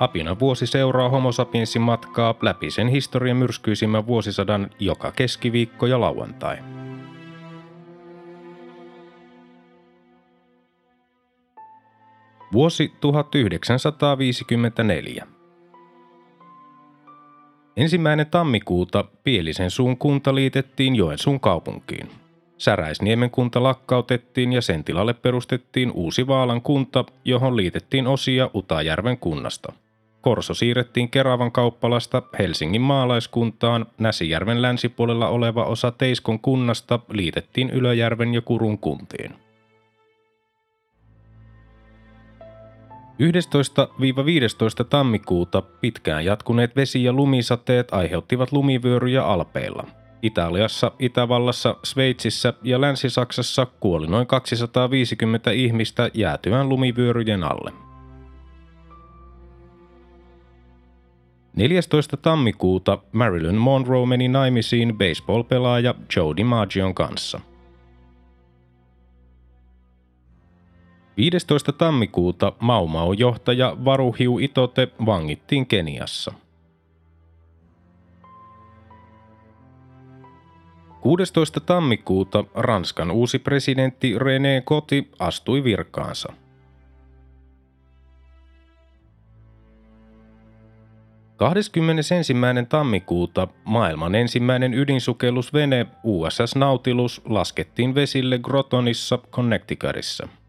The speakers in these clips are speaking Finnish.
Apina vuosi seuraa homo sapiensin matkaa läpi sen historian myrskyisimmän vuosisadan joka keskiviikko ja lauantai. Vuosi 1954. Ensimmäinen tammikuuta Pielisen suun kunta liitettiin Joensuun kaupunkiin. Säräisniemen kunta lakkautettiin ja sen tilalle perustettiin uusi Vaalan kunta, johon liitettiin osia Utajärven kunnasta. Korso siirrettiin Keravan kauppalasta Helsingin maalaiskuntaan, Näsijärven länsipuolella oleva osa Teiskon kunnasta liitettiin Ylöjärven ja Kurun kuntiin. 11-15 tammikuuta pitkään jatkuneet vesi- ja lumisateet aiheuttivat lumivyöryjä Alpeilla. Italiassa, Itävallassa, Sveitsissä ja Länsi-Saksassa kuoli noin 250 ihmistä jäätyään lumivyöryjen alle. 14. tammikuuta Marilyn Monroe meni naimisiin baseball-pelaaja Joe DiMaggion kanssa – 15. tammikuuta Maumau johtaja Varuhiu Itote vangittiin Keniassa. 16. tammikuuta Ranskan uusi presidentti René Koti astui virkaansa. Ensimmäinen tammikuuta maailman ensimmäinen ydinsukellusvene USS Nautilus laskettiin vesille Grotonissa, Connecticutissa –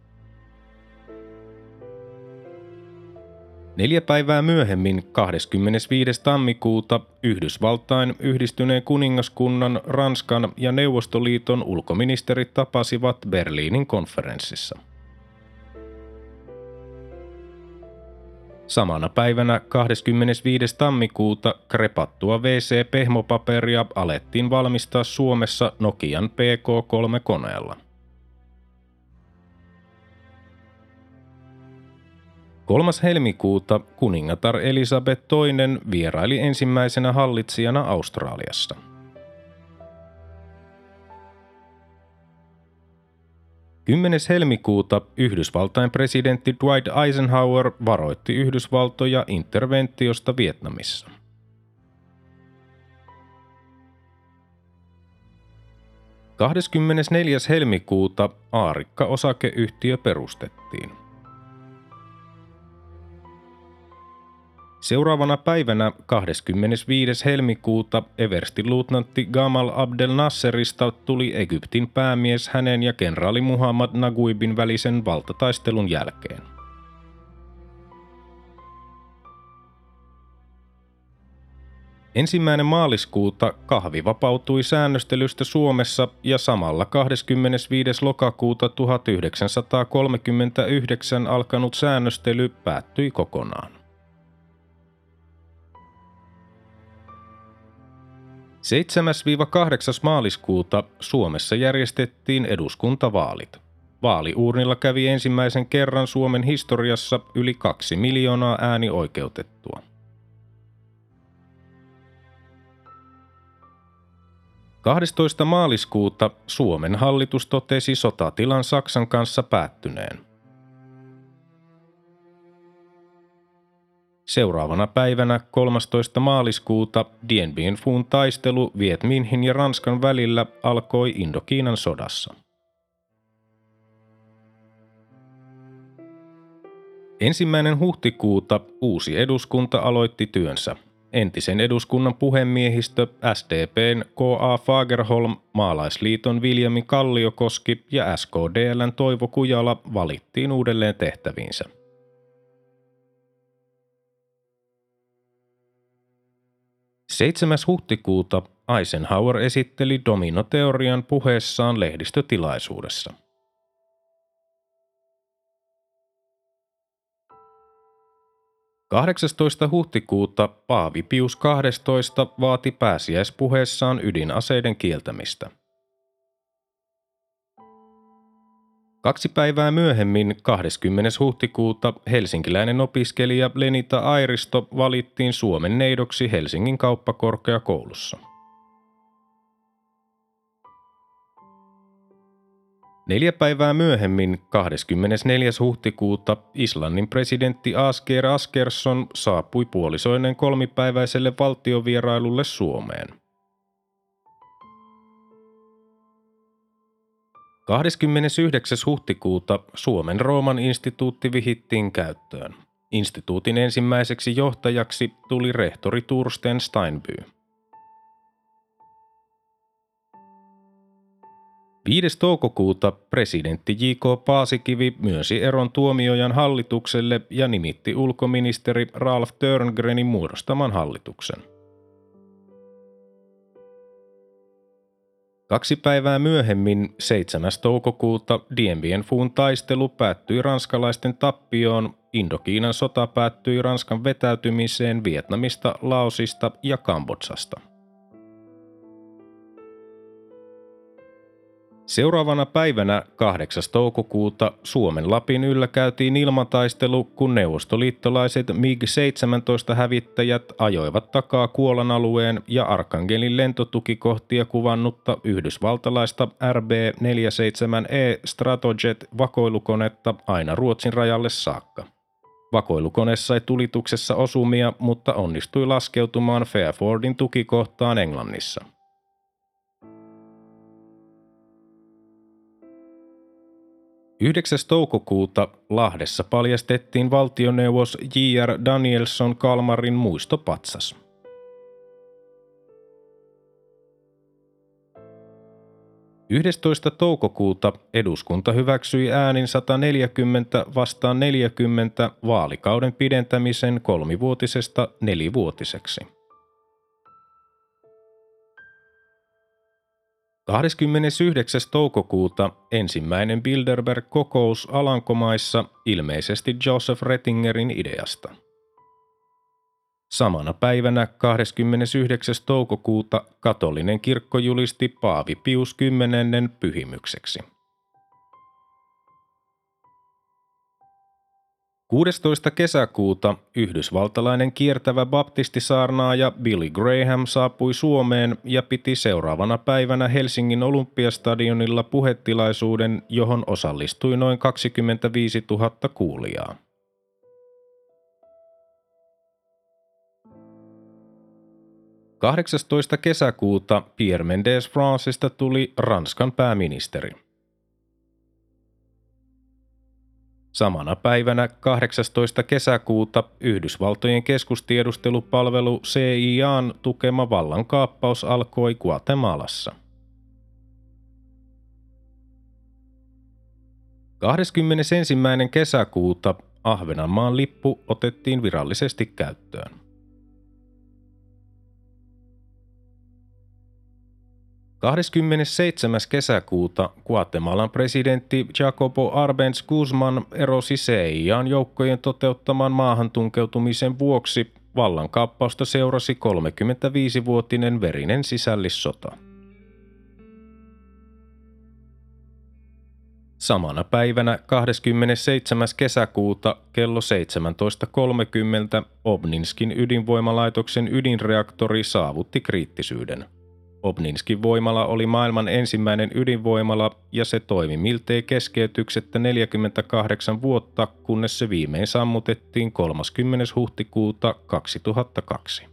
Neljä päivää myöhemmin, 25. tammikuuta, Yhdysvaltain yhdistyneen kuningaskunnan, Ranskan ja Neuvostoliiton ulkoministerit tapasivat Berliinin konferenssissa. Samana päivänä 25. tammikuuta krepattua WC-pehmopaperia alettiin valmistaa Suomessa Nokian PK3-koneella – 3. helmikuuta kuningatar Elisabeth II vieraili ensimmäisenä hallitsijana Australiassa. Kymmenes helmikuuta Yhdysvaltain presidentti Dwight Eisenhower varoitti Yhdysvaltoja interventiosta Vietnamissa. Kahdeskymmenesneljäs helmikuuta Aarikka-osakeyhtiö perustettiin. Seuraavana päivänä 25. helmikuuta Everstin luutnantti Gamal Abdel Nasserista tuli Egyptin päämies hänen ja kenraali Muhammad Naguibin välisen valtataistelun jälkeen. Ensimmäinen maaliskuuta kahvi vapautui säännöstelystä Suomessa ja samalla 25. lokakuuta 1939 alkanut säännöstely päättyi kokonaan. 7-8. maaliskuuta Suomessa järjestettiin eduskuntavaalit. Vaaliuurnilla kävi ensimmäisen kerran Suomen historiassa yli kaksi miljoonaa äänioikeutettua. 12. maaliskuuta Suomen hallitus totesi sotatilan Saksan kanssa päättyneen – Seuraavana päivänä 13. maaliskuuta Dien Bien Phun taistelu Viet Minhin ja Ranskan välillä alkoi Indokiinan sodassa. Ensimmäinen huhtikuuta uusi eduskunta aloitti työnsä. Entisen eduskunnan puhemiehistö SDPn K.A. Fagerholm, Maalaisliiton Viljami Kalliokoski ja SKDLn Toivo Kujala valittiin uudelleen tehtäviinsä. 7. huhtikuuta Eisenhower esitteli dominoteorian puheessaan lehdistötilaisuudessa. 18. huhtikuuta Paavi Pius 12 vaati pääsiäispuheessaan ydinaseiden kieltämistä. Kaksi päivää myöhemmin, 20. huhtikuuta, helsinkiläinen opiskelija Lenita Airisto valittiin Suomen neidoksi Helsingin kauppakorkeakoulussa. Neljä päivää myöhemmin, 24. huhtikuuta, Islannin presidentti Asger Askersson saapui puolisoinen kolmipäiväiselle valtiovierailulle Suomeen. 29. huhtikuuta Suomen Rooman instituutti vihittiin käyttöön. Instituutin ensimmäiseksi johtajaksi tuli rehtori Tursten Steinby. 5. toukokuuta presidentti J.K. Paasikivi myönsi eron tuomiojan hallitukselle ja nimitti ulkoministeri Ralf Törngrenin muodostaman hallituksen. Kaksi päivää myöhemmin, 7. toukokuuta, Dien Bien taistelu päättyi ranskalaisten tappioon, Indokiinan sota päättyi Ranskan vetäytymiseen Vietnamista, Laosista ja Kambodsasta – Seuraavana päivänä 8. toukokuuta Suomen Lapin yllä käytiin ilmataistelu, kun neuvostoliittolaiset MiG-17 hävittäjät ajoivat takaa Kuolan alueen ja Arkangelin lentotukikohtia kuvannutta yhdysvaltalaista RB-47E Stratojet vakoilukonetta aina Ruotsin rajalle saakka. Vakoilukone sai tulituksessa osumia, mutta onnistui laskeutumaan Fairfordin tukikohtaan Englannissa – 9. toukokuuta Lahdessa paljastettiin valtioneuvos J.R. Danielson Kalmarin muistopatsas. Yhdestoista toukokuuta eduskunta hyväksyi äänin 140 vastaan 40 vaalikauden pidentämisen kolmivuotisesta nelivuotiseksi. 29. toukokuuta ensimmäinen Bilderberg-kokous Alankomaissa ilmeisesti Joseph Rettingerin ideasta. Samana päivänä 29. toukokuuta katolinen kirkko julisti Paavi Pius X pyhimykseksi. 16. kesäkuuta yhdysvaltalainen kiertävä baptistisaarnaaja Billy Graham saapui Suomeen ja piti seuraavana päivänä Helsingin Olympiastadionilla puhetilaisuuden, johon osallistui noin 25 000 kuulijaa. – 18. kesäkuuta Pierre Mendès Franceista tuli Ranskan pääministeri. Samana päivänä 18. kesäkuuta Yhdysvaltojen keskustiedustelupalvelu CIAn tukema vallankaappaus alkoi Guatemalassa. 21. kesäkuuta Ahvenanmaan lippu otettiin virallisesti käyttöön. 27. kesäkuuta Guatemalan presidentti Jacobo Arbenz Guzman erosi CIAn joukkojen toteuttaman maahan tunkeutumisen vuoksi. Vallankaappausta seurasi 35-vuotinen verinen sisällissota. Samana päivänä 27. kesäkuuta kello 17.30 Obninskin ydinvoimalaitoksen ydinreaktori saavutti kriittisyyden – Obninskin voimala oli maailman ensimmäinen ydinvoimala ja se toimi miltei keskeytyksettä 48 vuotta, kunnes se viimein sammutettiin 30. huhtikuuta 2002.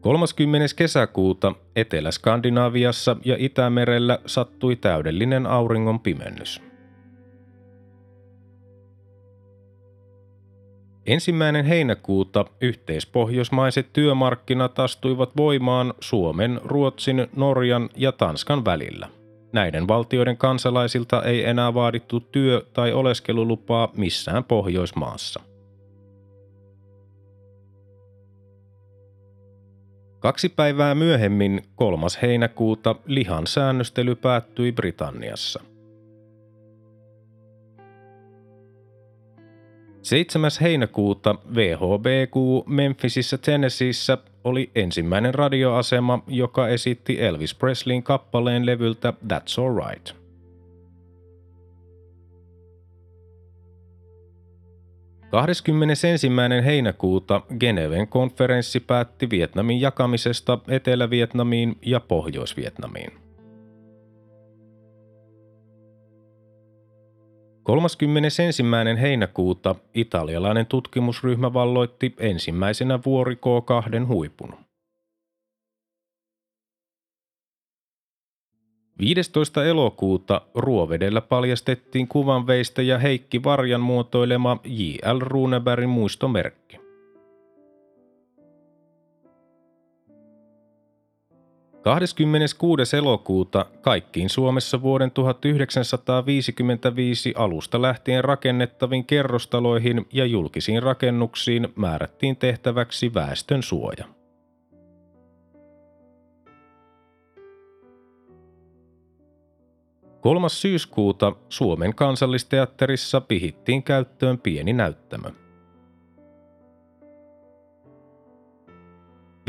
30. kesäkuuta Etelä-Skandinaaviassa ja Itämerellä sattui täydellinen auringon pimennys. Ensimmäinen heinäkuuta yhteispohjoismaiset työmarkkinat astuivat voimaan Suomen, Ruotsin, Norjan ja Tanskan välillä. Näiden valtioiden kansalaisilta ei enää vaadittu työ- tai oleskelulupaa missään Pohjoismaassa. Kaksi päivää myöhemmin, 3. heinäkuuta, lihan säännöstely päättyi Britanniassa. 7. heinäkuuta VHBQ Memphisissä Tennesseeissä oli ensimmäinen radioasema, joka esitti Elvis Presleyn kappaleen levyltä That's Alright. 21. heinäkuuta Geneven konferenssi päätti Vietnamin jakamisesta Etelä-Vietnamiin ja Pohjois-Vietnamiin. 31. heinäkuuta italialainen tutkimusryhmä valloitti ensimmäisenä vuori K2 huipun. 15. elokuuta Ruovedellä paljastettiin kuvanveistäjä Heikki Varjan muotoilema J.L. Runebergin muistomerkki. 26. elokuuta kaikkiin Suomessa vuoden 1955 alusta lähtien rakennettaviin kerrostaloihin ja julkisiin rakennuksiin määrättiin tehtäväksi väestön suoja. 3. syyskuuta Suomen kansallisteatterissa pihittiin käyttöön pieni näyttämö.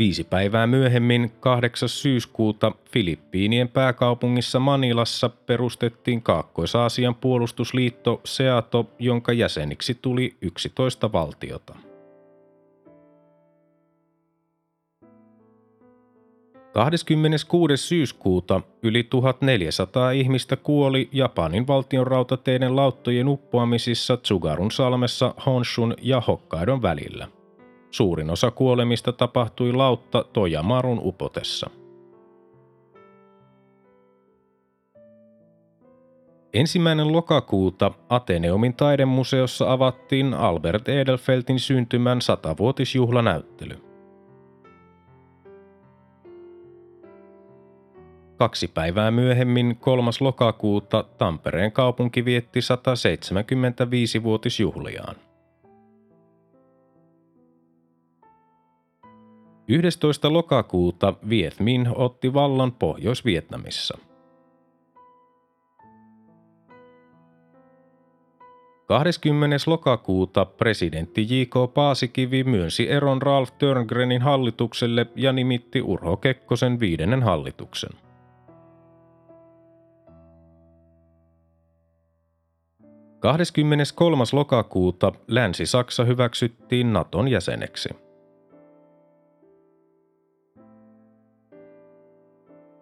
Viisi päivää myöhemmin, 8. syyskuuta, Filippiinien pääkaupungissa Manilassa perustettiin Kaakkois-Aasian puolustusliitto SEATO, jonka jäseniksi tuli 11 valtiota. 26. syyskuuta yli 1400 ihmistä kuoli Japanin valtion rautateiden lauttojen uppoamisissa Tsugarun salmessa Honshun ja Hokkaidon välillä. Suurin osa kuolemista tapahtui lautta Tojamarun upotessa. Ensimmäinen lokakuuta Ateneumin taidemuseossa avattiin Albert Edelfeltin syntymän satavuotisjuhlanäyttely. Kaksi päivää myöhemmin 3. lokakuuta Tampereen kaupunki vietti 175-vuotisjuhliaan. 11. lokakuuta Viet Minh otti vallan Pohjois-Vietnamissa. 20. lokakuuta presidentti J.K. Paasikivi myönsi eron Ralph Törngrenin hallitukselle ja nimitti Urho Kekkosen viidennen hallituksen. 23. lokakuuta Länsi-Saksa hyväksyttiin Naton jäseneksi.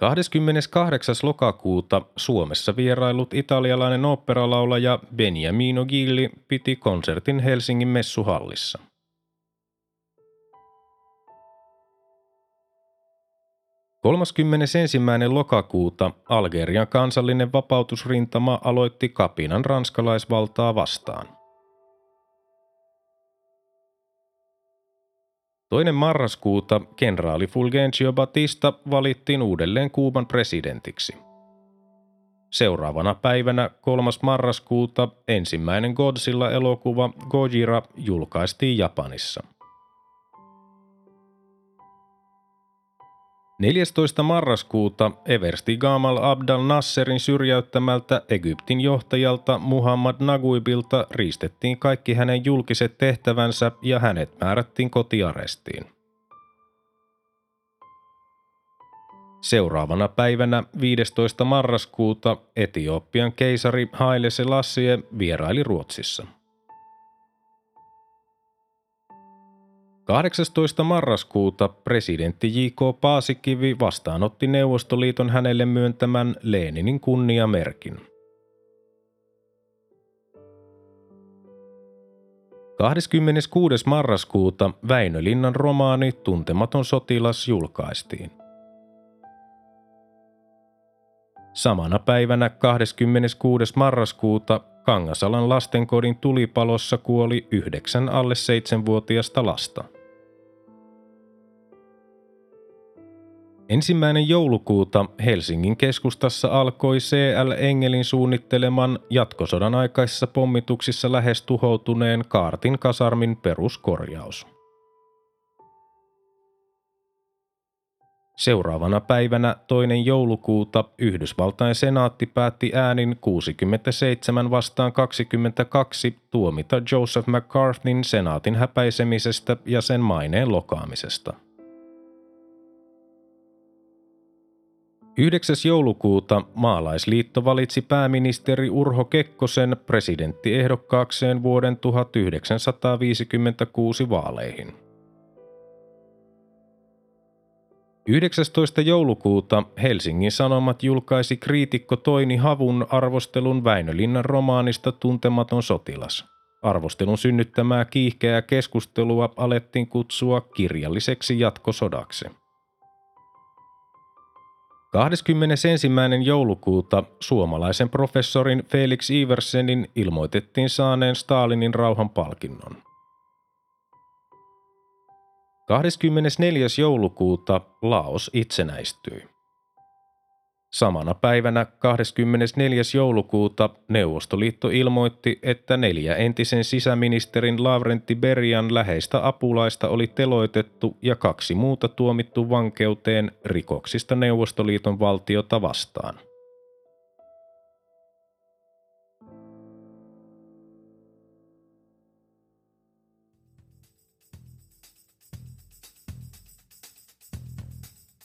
28. lokakuuta Suomessa vierailut italialainen oopperalaulaja Beniamino Gilli piti konsertin Helsingin messuhallissa. 31. lokakuuta Algerian kansallinen vapautusrintama aloitti kapinan ranskalaisvaltaa vastaan. Toinen marraskuuta kenraali Fulgencio Batista valittiin uudelleen Kuuban presidentiksi. Seuraavana päivänä 3. marraskuuta ensimmäinen Godzilla-elokuva Gojira julkaistiin Japanissa – 14. marraskuuta Eversti Gamal Abdal Nasserin syrjäyttämältä Egyptin johtajalta Muhammad Naguibilta riistettiin kaikki hänen julkiset tehtävänsä ja hänet määrättiin kotiarestiin. Seuraavana päivänä 15. marraskuuta Etiopian keisari Haile Selassie vieraili Ruotsissa. 18. marraskuuta presidentti J.K. Paasikivi vastaanotti Neuvostoliiton hänelle myöntämän Leninin kunniamerkin. 26. marraskuuta Väinölinnan romaani Tuntematon sotilas julkaistiin. Samana päivänä 26. marraskuuta Kangasalan lastenkodin tulipalossa kuoli yhdeksän alle seitsemänvuotiasta lasta. Ensimmäinen joulukuuta Helsingin keskustassa alkoi CL Engelin suunnitteleman jatkosodan aikaisissa pommituksissa lähes tuhoutuneen Kaartin kasarmin peruskorjaus. Seuraavana päivänä toinen joulukuuta Yhdysvaltain senaatti päätti äänin 67 vastaan 22 tuomita Joseph McCarthyn senaatin häpäisemisestä ja sen maineen lokaamisesta. 9. joulukuuta maalaisliitto valitsi pääministeri Urho Kekkosen presidenttiehdokkaakseen vuoden 1956 vaaleihin. 19. joulukuuta Helsingin Sanomat julkaisi kriitikko Toini Havun arvostelun Väinölinnan romaanista Tuntematon sotilas. Arvostelun synnyttämää kiihkeää keskustelua alettiin kutsua kirjalliseksi jatkosodaksi. 21. joulukuuta suomalaisen professorin Felix Iversenin ilmoitettiin saaneen Stalinin rauhanpalkinnon. 24. joulukuuta Laos itsenäistyi. Samana päivänä 24. joulukuuta Neuvostoliitto ilmoitti, että neljä entisen sisäministerin Lavrentti Berian läheistä apulaista oli teloitettu ja kaksi muuta tuomittu vankeuteen rikoksista Neuvostoliiton valtiota vastaan.